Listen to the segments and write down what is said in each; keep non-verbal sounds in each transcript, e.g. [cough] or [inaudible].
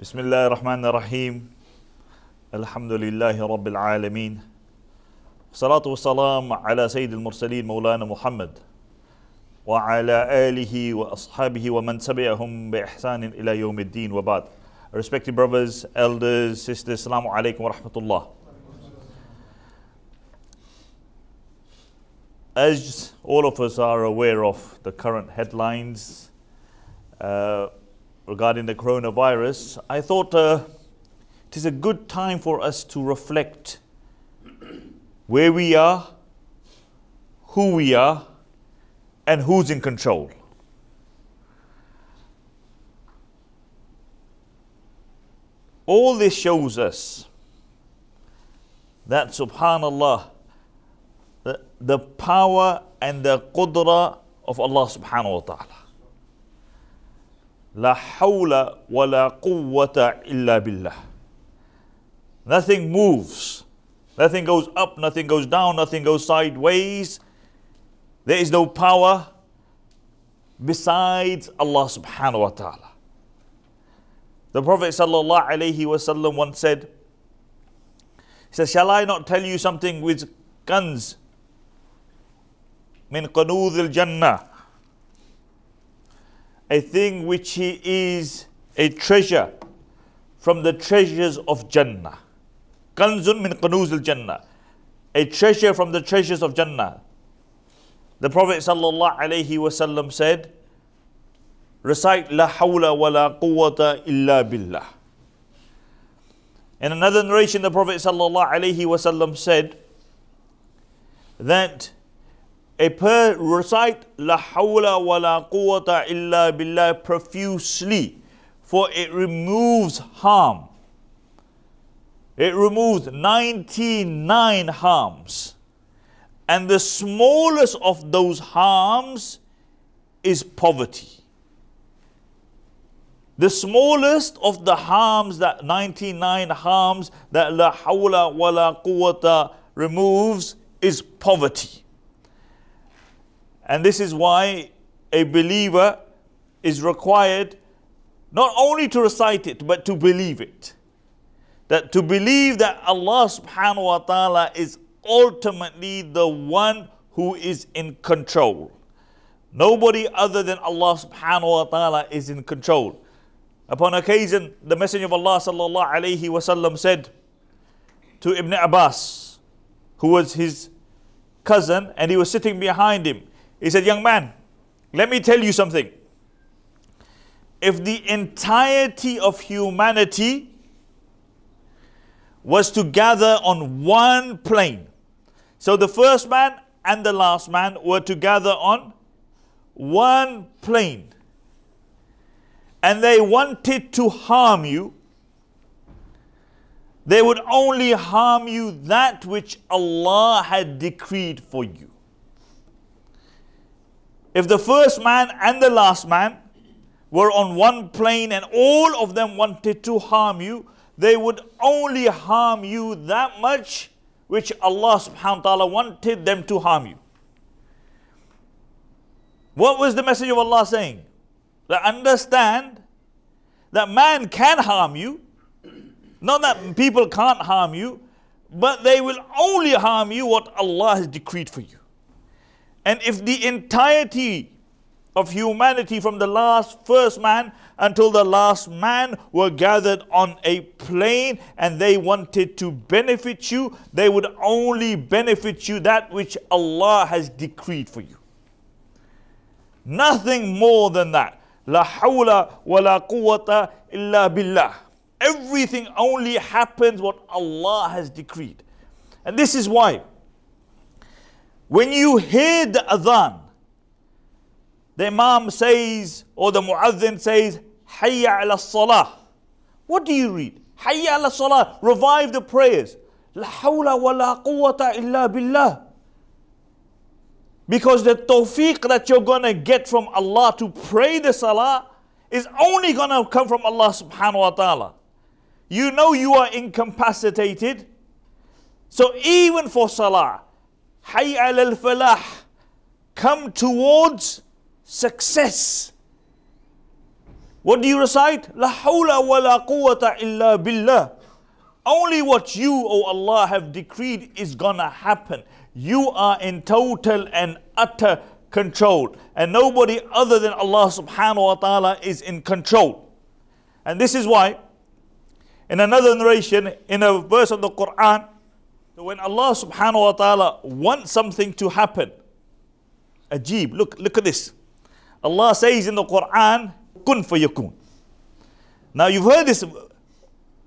بسم الله الرحمن الرحيم الحمد لله رب العالمين والصلاة والسلام على سيد المرسلين مولانا محمد وعلى آله وأصحابه ومن تبعهم بإحسان إلى يوم الدين وبعد Respected brothers, elders, sisters, Assalamu alaikum wa rahmatullah. As all of us are aware of the current headlines uh, regarding the coronavirus, I thought uh, it is a good time for us to reflect where we are, who we are, and who's in control. All this shows us that subhanallah, the, the power and the qudra of Allah subhanahu wa ta'ala. La hawla wa la quwwata illa billah. Nothing moves. Nothing goes up, nothing goes down, nothing goes sideways. There is no power besides Allah subhanahu wa ta'ala. The Prophet sallallahu alaihi wasallam once said, he says, Shall I not tell you something with guns? Min qanudh al jannah. A thing which he is a treasure from the treasures of Jannah. Kanzun min qanuz al Jannah. A treasure from the treasures of Jannah. The Prophet wasallam said, recite la hawla wa la quwwata illa billah. In another narration, the Prophet wasallam said that a per recite la hawla wa la quwwata illa billah profusely, for it removes harm. It removes 99 harms. And the smallest of those harms is poverty. The smallest of the harms, that 99 harms that la hawla wa la quwwata removes is poverty. And this is why a believer is required not only to recite it, but to believe it. That to believe that Allah subhanahu wa ta'ala is ultimately the one who is in control. Nobody other than Allah subhanahu wa ta'ala is in control. Upon occasion, the Messenger of Allah sallallahu alaihi wasallam said to Ibn Abbas, who was his cousin, and he was sitting behind him. He said, Young man, let me tell you something. If the entirety of humanity was to gather on one plane, so the first man and the last man were to gather on one plane, and they wanted to harm you, they would only harm you that which Allah had decreed for you. If the first man and the last man were on one plane and all of them wanted to harm you, they would only harm you that much which Allah subhanahu wa ta'ala wanted them to harm you. What was the message of Allah saying? That understand that man can harm you, not that people can't harm you, but they will only harm you what Allah has decreed for you. And if the entirety of humanity from the last first man until the last man were gathered on a plane and they wanted to benefit you, they would only benefit you that which Allah has decreed for you. Nothing more than that. La hawla wa la quwwata illa billah. Everything only happens what Allah has decreed. And this is why when you hear the adhan, the Imam says, or the Muazzin says, Hayya ala salah. What do you read? Hayya ala salah. Revive the prayers. La hawla wa la quwwata illa billah. Because the tawfiq that you're going to get from Allah to pray the salah is only going to come from Allah subhanahu wa ta'ala. You know you are incapacitated. So even for salah, hayya al falah, come towards success. What do you recite? La hawla wa la quwwata illa billah. Only what you, O Allah, have decreed is gonna happen. You are in total and utter control. And nobody other than Allah subhanahu wa ta'ala is in control. And this is why, in another narration, in a verse of the Quran, when Allah subhanahu wa ta'ala wants something to happen, Ajib, look, look at this. Allah says in the Quran, kun fayakun. Now you've heard this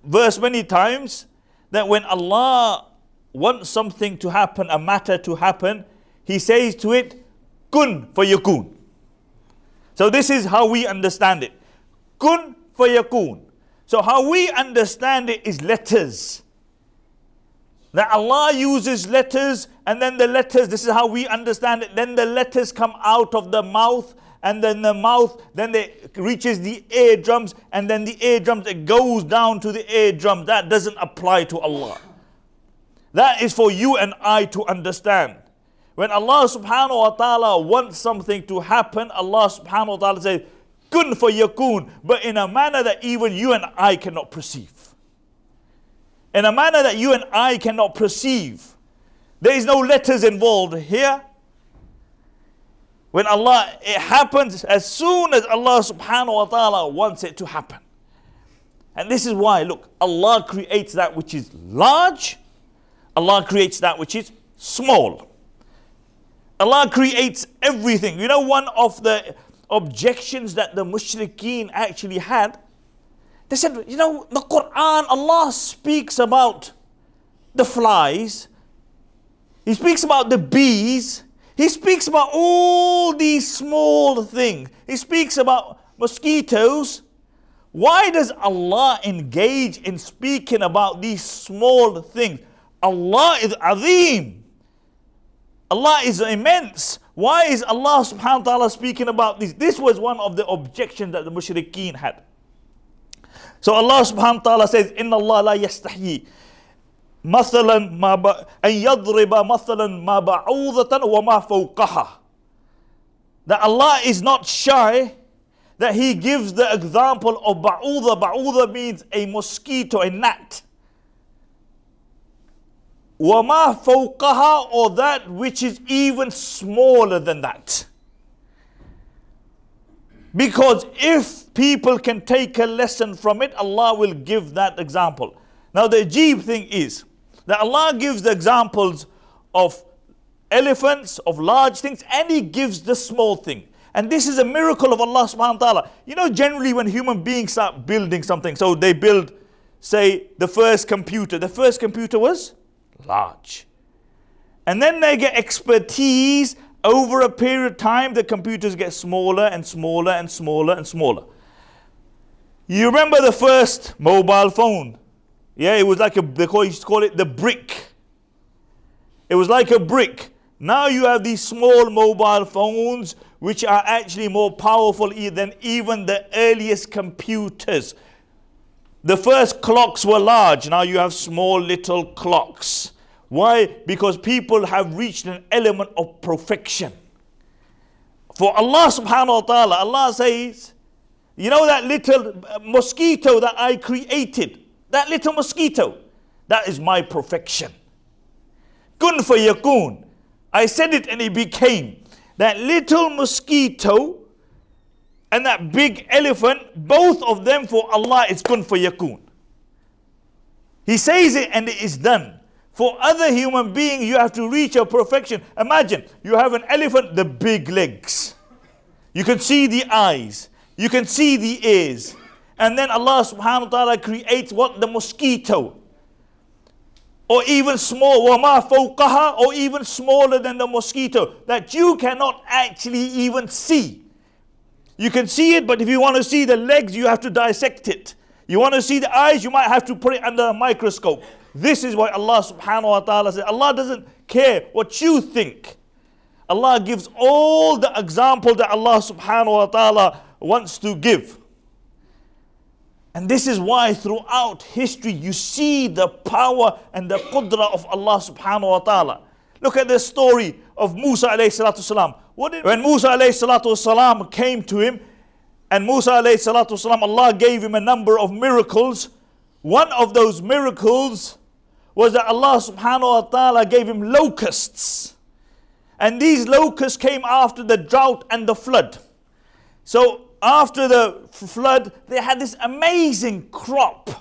verse many times that when Allah wants something to happen, a matter to happen, He says to it, kun fayakun. So this is how we understand it. Kun fayakun. So how we understand it is letters. That Allah uses letters and then the letters, this is how we understand it, then the letters come out of the mouth and then the mouth, then it reaches the eardrums, and then the eardrums, it goes down to the eardrum. That doesn't apply to Allah. That is for you and I to understand. When Allah subhanahu wa ta'ala wants something to happen, Allah subhanahu wa ta'ala says, kun fayakun, but in a manner that even you and I cannot perceive. In a manner that you and I cannot perceive. There is no letters involved here. When Allah, it happens as soon as Allah subhanahu wa ta'ala wants it to happen. And this is why, look, Allah creates that which is large, Allah creates that which is small. Allah creates everything. You know, one of the objections that the mushrikeen actually had, they said, you know, the Quran, Allah speaks about the flies, He speaks about the bees, he speaks about all these small things. He speaks about mosquitoes. Why does Allah engage in speaking about these small things? Allah is azim. Allah is immense. Why is Allah subhanahu wa ta'ala speaking about this? This was one of the objections that the mushrikeen had. So Allah subhanahu wa ta'ala says, Inna Allah la yastahyi مثلا ما ب... أن يضرب مثلا ما بعوضة وما فوقها that Allah is not shy that he gives the example of ba'udha ba'udha means a mosquito a gnat وما فوقها or that which is even smaller than that because if people can take a lesson from it Allah will give that example now the Ajib thing is that Allah gives the examples of elephants, of large things, and He gives the small thing. And this is a miracle of Allah subhanahu wa ta'ala. You know, generally when human beings start building something, so they build, say, the first computer. The first computer was large. And then they get expertise. Over a period of time, the computers get smaller and smaller and smaller and smaller. You remember the first mobile phone? Yeah, it was like a, they call, used to call it the brick. It was like a brick. Now you have these small mobile phones which are actually more powerful than even the earliest computers. The first clocks were large, now you have small little clocks. Why? Because people have reached an element of perfection. For Allah subhanahu wa ta'ala, Allah says, you know that little uh, mosquito that I created? That little mosquito, that is my perfection. Kun yakun. I said it and it became. That little mosquito and that big elephant, both of them for Allah is kun yakun. He says it and it is done. For other human being, you have to reach a perfection. Imagine you have an elephant, the big legs. You can see the eyes. You can see the ears. And then Allah subhanahu wa ta'ala creates what? The mosquito. Or even small, wama fawqaha, or even smaller than the mosquito that you cannot actually even see. You can see it, but if you want to see the legs, you have to dissect it. You want to see the eyes, you might have to put it under a microscope. This is why Allah subhanahu wa ta'ala says, Allah doesn't care what you think. Allah gives all the example that Allah subhanahu wa ta'ala wants to give. And this is why throughout history you see the power and the qudra of Allah subhanahu wa ta'ala. Look at the story of Musa alayhi salatu salam. When Musa alayhi salatu salam came to him, And Musa alayhi salatu wasalam, Allah gave him a number of miracles. One of those miracles was that Allah subhanahu wa ta'ala gave him locusts. And these locusts came after the drought and the flood. So after the flood, they had this amazing crop.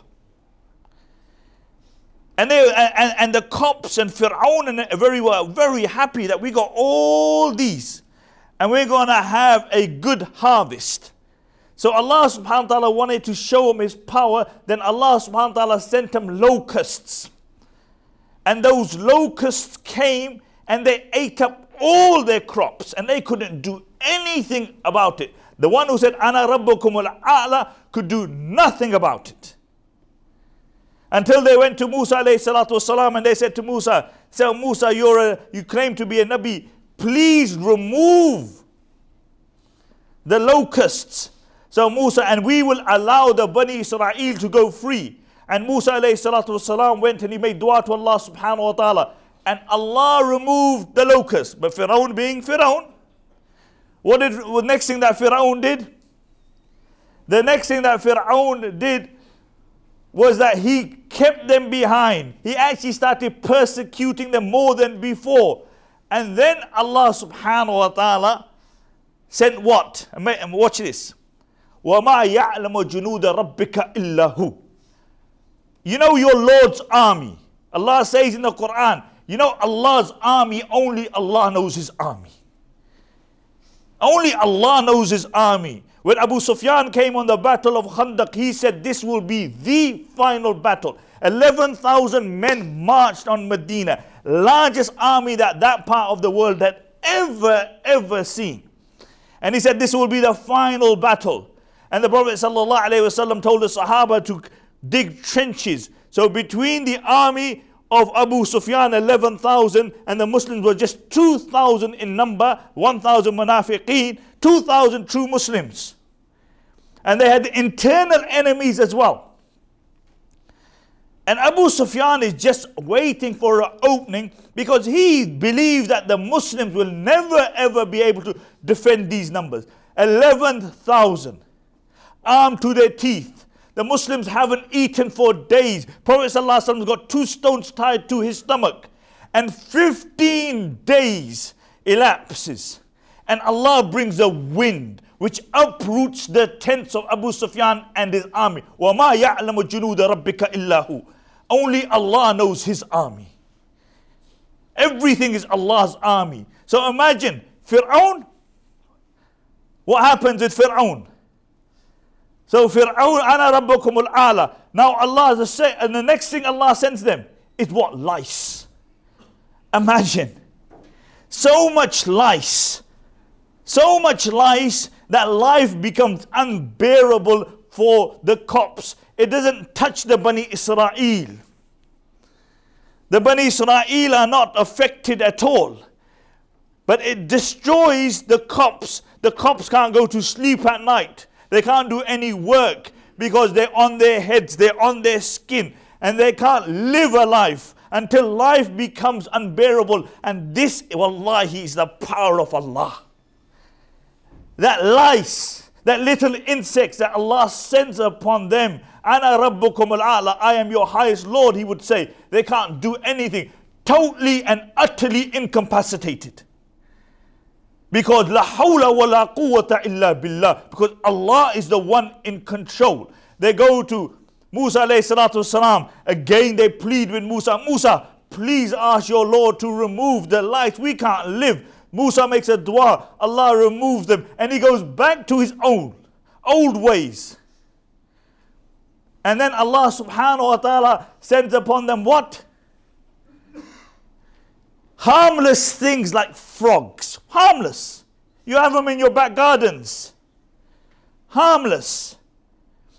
And, they, and, and the Copts and Fir'aun and very well, very happy that we got all these. And we're going to have a good harvest. So Allah subhanahu wa ta'ala wanted to show him his power. Then Allah subhanahu wa ta'ala sent him locusts. And those locusts came and they ate up all their crops and they couldn't do anything about it. The one who said, Ana rabbukum al-a'la could do nothing about it. Until they went to Musa wasalam and they said to Musa, So Musa, you're a, you claim to be a Nabi. Please remove the locusts. So Musa, and we will allow the Bani Israel to go free. And Musa alayhi salatu wasalam went and he made dua to Allah subhanahu wa ta'ala. And Allah removed the locusts. But Firaun being Firaun, what did the next thing that Firaun did? The next thing that Firaun did was that he kept them behind. He actually started persecuting them more than before. And then Allah subhanahu wa ta'ala sent what? And watch this. وَمَا يَعْلَمُ جُنُودَ رَبِّكَ إِلَّا هُ you know your Lord's army. Allah says in the Quran, you know Allah's army, only Allah knows His army. Only Allah knows His army. When Abu Sufyan came on the battle of Khandaq, he said this will be the final battle. 11,000 men marched on Medina, largest army that that part of the world had ever, ever seen. And he said this will be the final battle. And the Prophet ﷺ told the Sahaba to dig trenches. So between the army of Abu Sufyan, 11,000, and the Muslims were just 2,000 in number, 1,000 munafiqeen, 2,000 true Muslims and they had internal enemies as well. And Abu Sufyan is just waiting for an opening because he believes that the Muslims will never ever be able to defend these numbers. 11,000 armed to their teeth. The Muslims haven't eaten for days. Prophet ﷺ got two stones tied to his stomach. And 15 days elapses. And Allah brings a wind which uproots the tents of Abu Sufyan and his army. وَمَا يَعْلَمُ جُنُودَ رَبِّكَ إِلَّا هُ Only Allah knows his army. Everything is Allah's army. So imagine, Fir'aun, what happens with Fir'aun? So Fir'aun, ana rabbukum al-ala. Now Allah, and the next thing Allah sends them is what? Lice. Imagine. So much lice. So much lice that life becomes unbearable for the Copts. It doesn't touch the Bani Israel. The Bani Israel are not affected at all. But it destroys the Copts. The Copts can't go to sleep at night. They can't do any work because they're on their heads, they're on their skin, and they can't live a life until life becomes unbearable. And this, wallahi, is the power of Allah that lice, that little insects that Allah sends upon them. Ana rabbukum al I am your highest Lord, he would say. They can't do anything. Totally and utterly incapacitated. Because la hawla wa la quwwata illa billah. Because Allah is the one in control. They go to Musa alayhi salatu wasalam. Again they plead with Musa. Musa, please ask your Lord to remove the light. We can't live. Musa makes a dua, Allah removes them, and he goes back to his own old ways. And then Allah subhanahu wa ta'ala sends upon them what? Harmless things like frogs. Harmless. You have them in your back gardens. Harmless.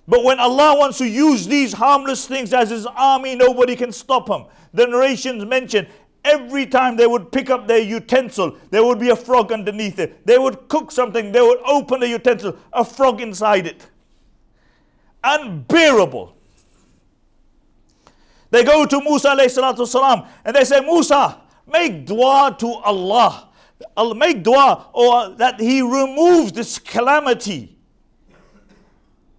But when Allah wants to use these harmless things as His army, nobody can stop Him. The narrations mention Every time they would pick up their utensil, there would be a frog underneath it. They would cook something, they would open the utensil, a frog inside it. Unbearable. They go to Musa salam and they say, Musa, make dua to Allah. Make dua or that He removes this calamity.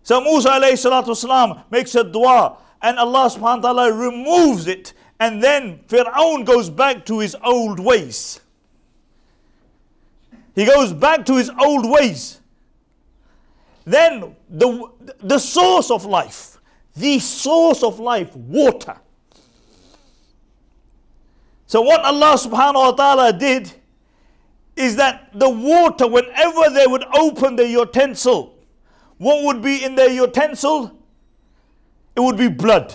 So Musa wasalam makes a dua and Allah subhanahu wa ta'ala removes it and then Fir'aun goes back to his old ways. He goes back to his old ways. Then the, the source of life, the source of life, water. So what Allah subhanahu wa ta'ala did is that the water, whenever they would open the utensil, what would be in their utensil? It would be blood.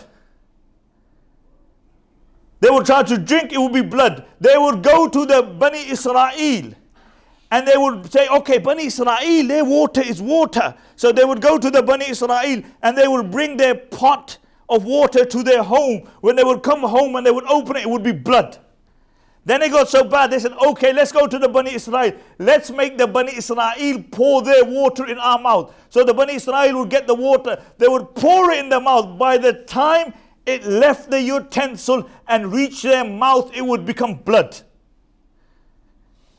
They would try to drink, it would be blood. They would go to the Bani Israel and they would say, okay, Bani Israel, their water is water. So they would go to the Bani Israel and they would bring their pot of water to their home. When they would come home and they would open it, it would be blood. Then it got so bad, they said, okay, let's go to the Bani Israel. Let's make the Bani Israel pour their water in our mouth. So the Bani Israel would get the water, they would pour it in their mouth. By the time it left the utensil and reached their mouth, it would become blood.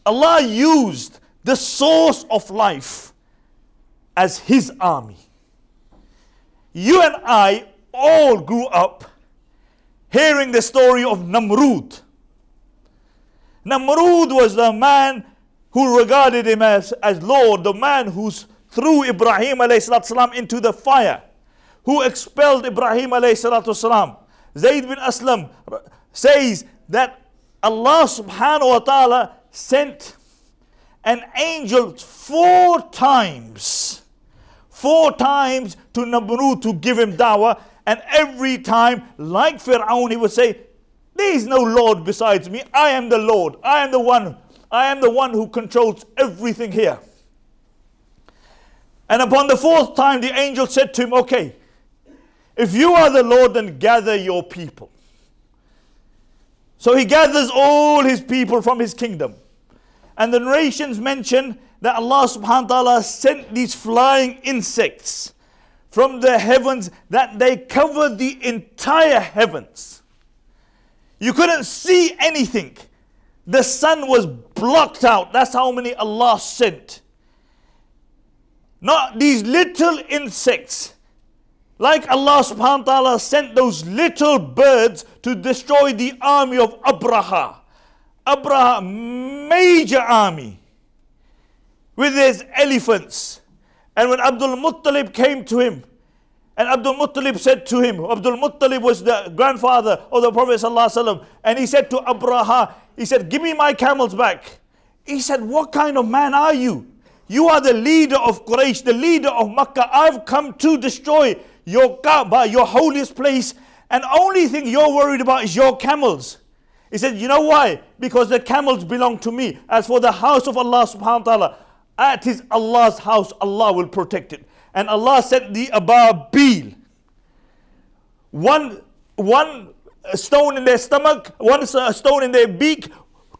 Allah used the source of life as His army. You and I all grew up hearing the story of Namrud. Namrud was the man who regarded him as, as Lord, the man who threw Ibrahim salam into the fire, who expelled Ibrahim salam. Zayd bin Aslam says that Allah subhanahu wa ta'ala sent an angel four times, four times to Namrud to give him dawah. And every time, like Fir'aun, he would say, There is no Lord besides me. I am the Lord. I am the one. I am the one who controls everything here. And upon the fourth time, the angel said to him, Okay, if you are the Lord, then gather your people. So he gathers all his people from his kingdom. And the narrations mention that Allah subhanahu wa ta'ala sent these flying insects from the heavens that they covered the entire heavens. You couldn't see anything. The sun was blocked out. That's how many Allah sent. Not these little insects. Like Allah subhanahu wa ta'ala sent those little birds to destroy the army of Abraha. Abraha, major army with his elephants. And when Abdul Muttalib came to him, and Abdul Muttalib said to him, Abdul Muttalib was the grandfather of the Prophet ﷺ, and he said to Abraha, he said, give me my camels back. He said, what kind of man are you? You are the leader of Quraysh, the leader of Makkah. I've come to destroy your Kaaba, your holiest place, and only thing you're worried about is your camels. He said, You know why? Because the camels belong to me. As for the house of Allah subhanahu wa ta'ala, at Allah's house, Allah will protect it. And Allah sent the ababil. One, one stone in their stomach, one stone in their beak,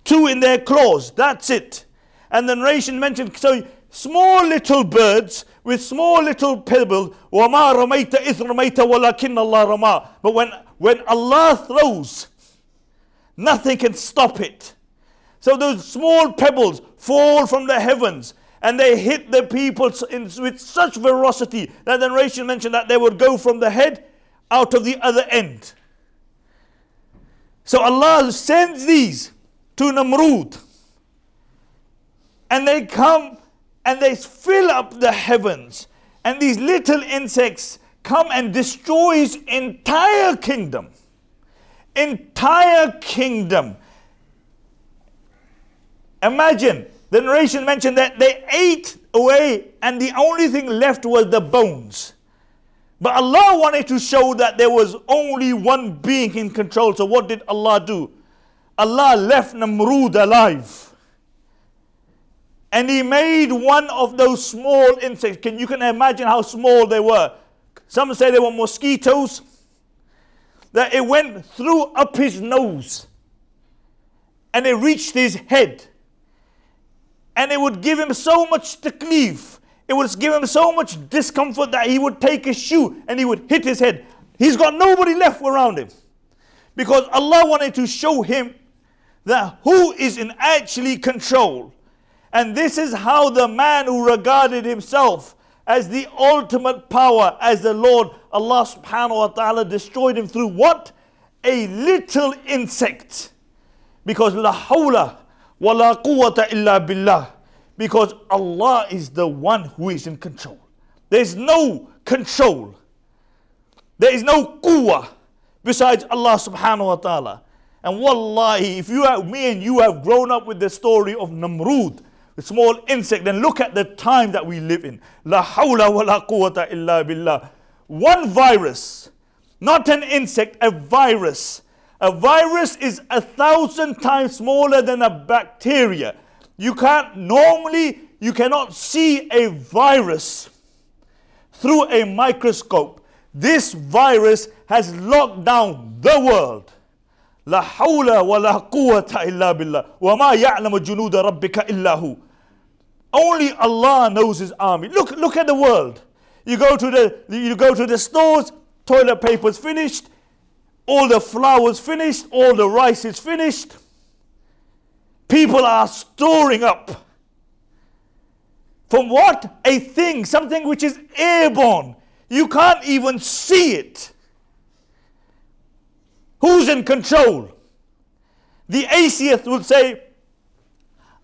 two in their claws. That's it. And the narration mentioned so small little birds with small little pebbles. وَمَا رَمَيْتَ إِذْ رَمَيْتَ وَلَكِنَّ اللَّهَ رَمَى But when, when Allah throws, Nothing can stop it. So those small pebbles fall from the heavens and they hit the people in, with such ferocity that the narration mentioned that they would go from the head out of the other end. So Allah sends these to Namrud and they come and they fill up the heavens and these little insects come and destroys entire kingdom entire kingdom. Imagine the narration mentioned that they ate away and the only thing left was the bones. But Allah wanted to show that there was only one being in control. So what did Allah do? Allah left Namrud alive. And he made one of those small insects. Can you can imagine how small they were? Some say they were mosquitoes that it went through up his nose and it reached his head. And it would give him so much taklif, it would give him so much discomfort that he would take his shoe and he would hit his head. He's got nobody left around him. Because Allah wanted to show him that who is in actually control. And this is how the man who regarded himself as the ultimate power, as the Lord Allah subhanahu wa ta'ala destroyed him through what? A little insect. Because la hawla wa la quwwata illa billah. Because Allah is the one who is in control. There's no control. There is no quwwah besides Allah subhanahu wa ta'ala. And wallahi, if you have, me and you have grown up with the story of Namrud, the small insect, then look at the time that we live in. La hawla wa la quwwata illa billah. One virus, not an insect, a virus. A virus is a thousand times smaller than a bacteria. You can't normally, you cannot see a virus through a microscope. This virus has locked down the world. لا حول ولا قوة إلا بالله وما يعلم جنود ربك إلا هو only Allah knows His army. Look, look at the world. You go to the you go to the stores, toilet paper's finished, all the flour's finished, all the rice is finished. People are storing up. From what? A thing, something which is airborne. You can't even see it. Who's in control? The atheist will say,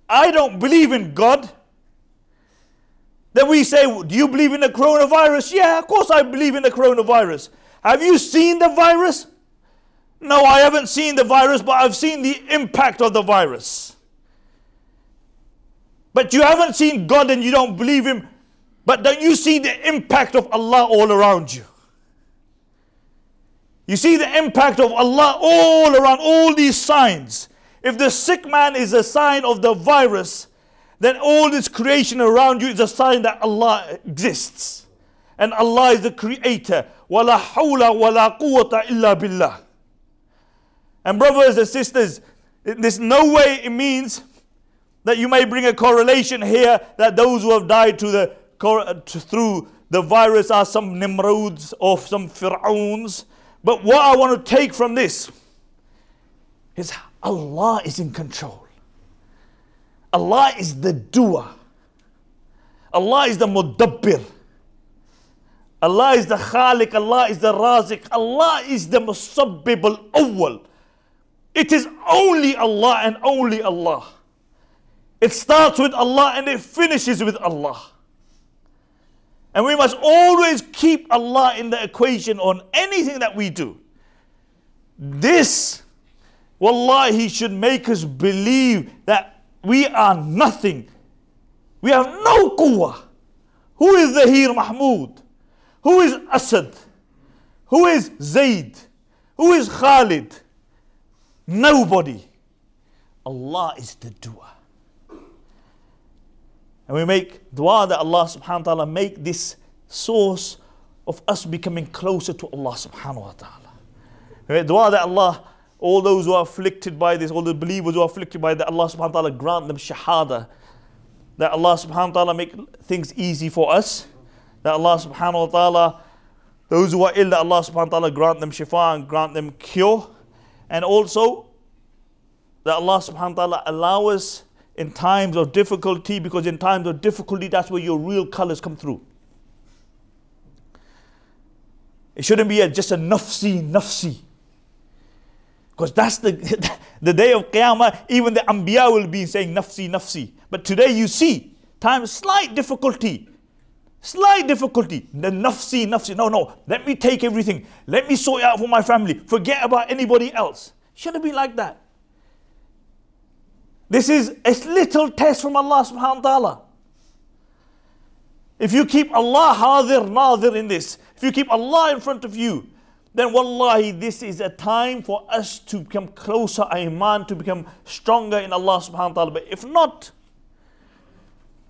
I don't believe in God. Then we say, Do you believe in the coronavirus? Yeah, of course I believe in the coronavirus. Have you seen the virus? No, I haven't seen the virus, but I've seen the impact of the virus. But you haven't seen God and you don't believe Him, but don't you see the impact of Allah all around you? You see the impact of Allah all around, all these signs. If the sick man is a sign of the virus, then all this creation around you is a sign that Allah exists. And Allah is the creator. وَلَا حَوْلَ وَلَا قُوَّةَ إِلَّا بِاللَّهِ and brothers and sisters, there's no way it means that you may bring a correlation here that those who have died to the, through the virus are some Nimrods or some Fir'auns but what I want to take from this is Allah is in control. Allah is the doer. Allah is the mudabbir. Allah is the khalik. Allah is the razik. Allah is the musabbib al-awwal. It is only Allah and only Allah. It starts with Allah and it finishes with Allah. And we must always keep Allah in the equation on anything that we do. This, wallahi, should make us believe that we are nothing. We have no quwwah. Who is Zahir Mahmoud? Who is Asad? Who is Zaid? Who is Khalid? Nobody. Allah is the doer. And we make dua that Allah subhanahu wa ta'ala make this source of us becoming closer to Allah subhanahu wa ta'ala. We make dua that Allah, all those who are afflicted by this, all the believers who are afflicted by that, Allah subhanahu wa ta'ala grant them shahada. That Allah subhanahu wa ta'ala make things easy for us. That Allah subhanahu wa ta'ala, those who are ill, that Allah subhanahu wa ta'ala grant them shifa and grant them cure. And also, that Allah subhanahu wa ta'ala allow us in times of difficulty because in times of difficulty, that's where your real colors come through. It shouldn't be a, just a nafsi, nafsi. Because that's the, [laughs] the day of Qiyamah, even the Anbiya will be saying nafsi, nafsi. But today you see, time slight difficulty. Slight difficulty. The nafsi, nafsi. No, no. Let me take everything. Let me sort out for my family. Forget about anybody else. Shouldn't be like that. This is a little test from Allah subhanahu wa ta'ala. If you keep Allah hadir, nadir in this, if you keep Allah in front of you, then wallahi, this is a time for us to become closer, iman, to become stronger in Allah subhanahu wa ta'ala. But if not,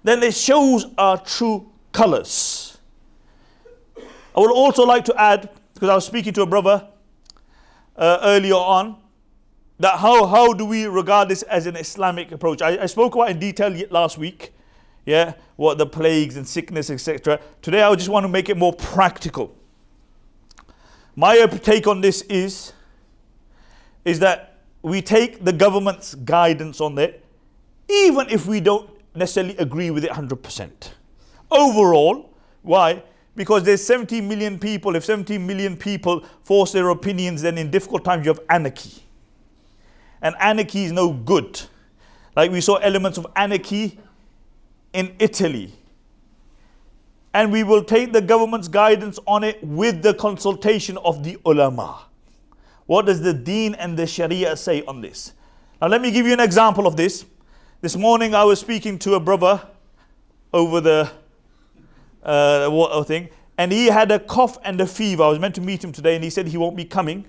then it shows our true colors. I would also like to add, because I was speaking to a brother uh, earlier on, that how, how do we regard this as an Islamic approach? I, I spoke about in detail last week, yeah, what the plagues and sickness, etc. Today I just want to make it more practical. My take on this is, is that we take the government's guidance on it, even if we don't necessarily agree with it 100%. Overall, Why? Because there's 70 million people. If 70 million people force their opinions, then in difficult times you have anarchy. And anarchy is no good. Like we saw elements of anarchy in Italy. And we will take the government's guidance on it with the consultation of the ulama. What does the deen and the sharia say on this? Now, let me give you an example of this. This morning I was speaking to a brother over the uh, thing, and he had a cough and a fever. I was meant to meet him today, and he said he won't be coming.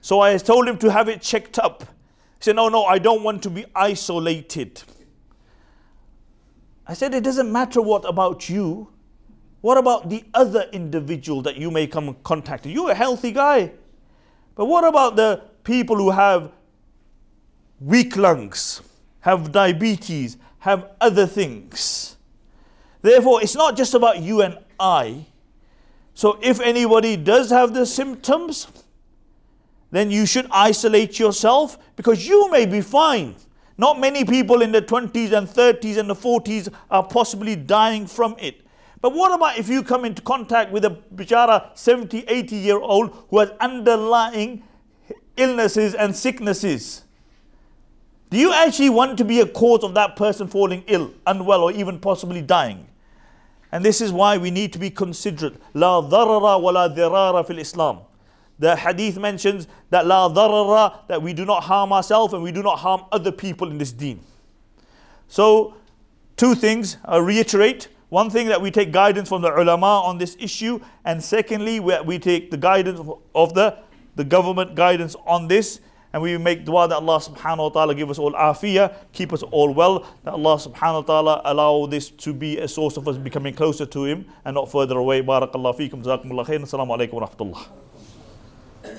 So I told him to have it checked up. He said, No, no, I don't want to be isolated. I said, It doesn't matter what about you. What about the other individual that you may come contact? You're a healthy guy. But what about the people who have weak lungs, have diabetes, have other things? Therefore, it's not just about you and I. So if anybody does have the symptoms, then you should isolate yourself because you may be fine. Not many people in the 20s and 30s and the 40s are possibly dying from it. But what about if you come into contact with a bichara 70, 80 year old who has underlying illnesses and sicknesses? Do you actually want to be a cause of that person falling ill, unwell, or even possibly dying? And this is why we need to be considerate. La dharara wa la fil Islam. The hadith mentions that la dharara, that we do not harm ourselves and we do not harm other people in this deen. So, two things, I reiterate. One thing that we take guidance from the ulama on this issue, and secondly, we take the guidance of the, the government guidance on this. And we make dua that Allah subhanahu wa ta'ala give us all afiyah, keep us all well, that Allah subhanahu wa ta'ala allow this to be a source of us becoming closer to Him and not further away. Barakallah feekum, jazakumullah khairan, assalamu alaikum wa rahmatullah.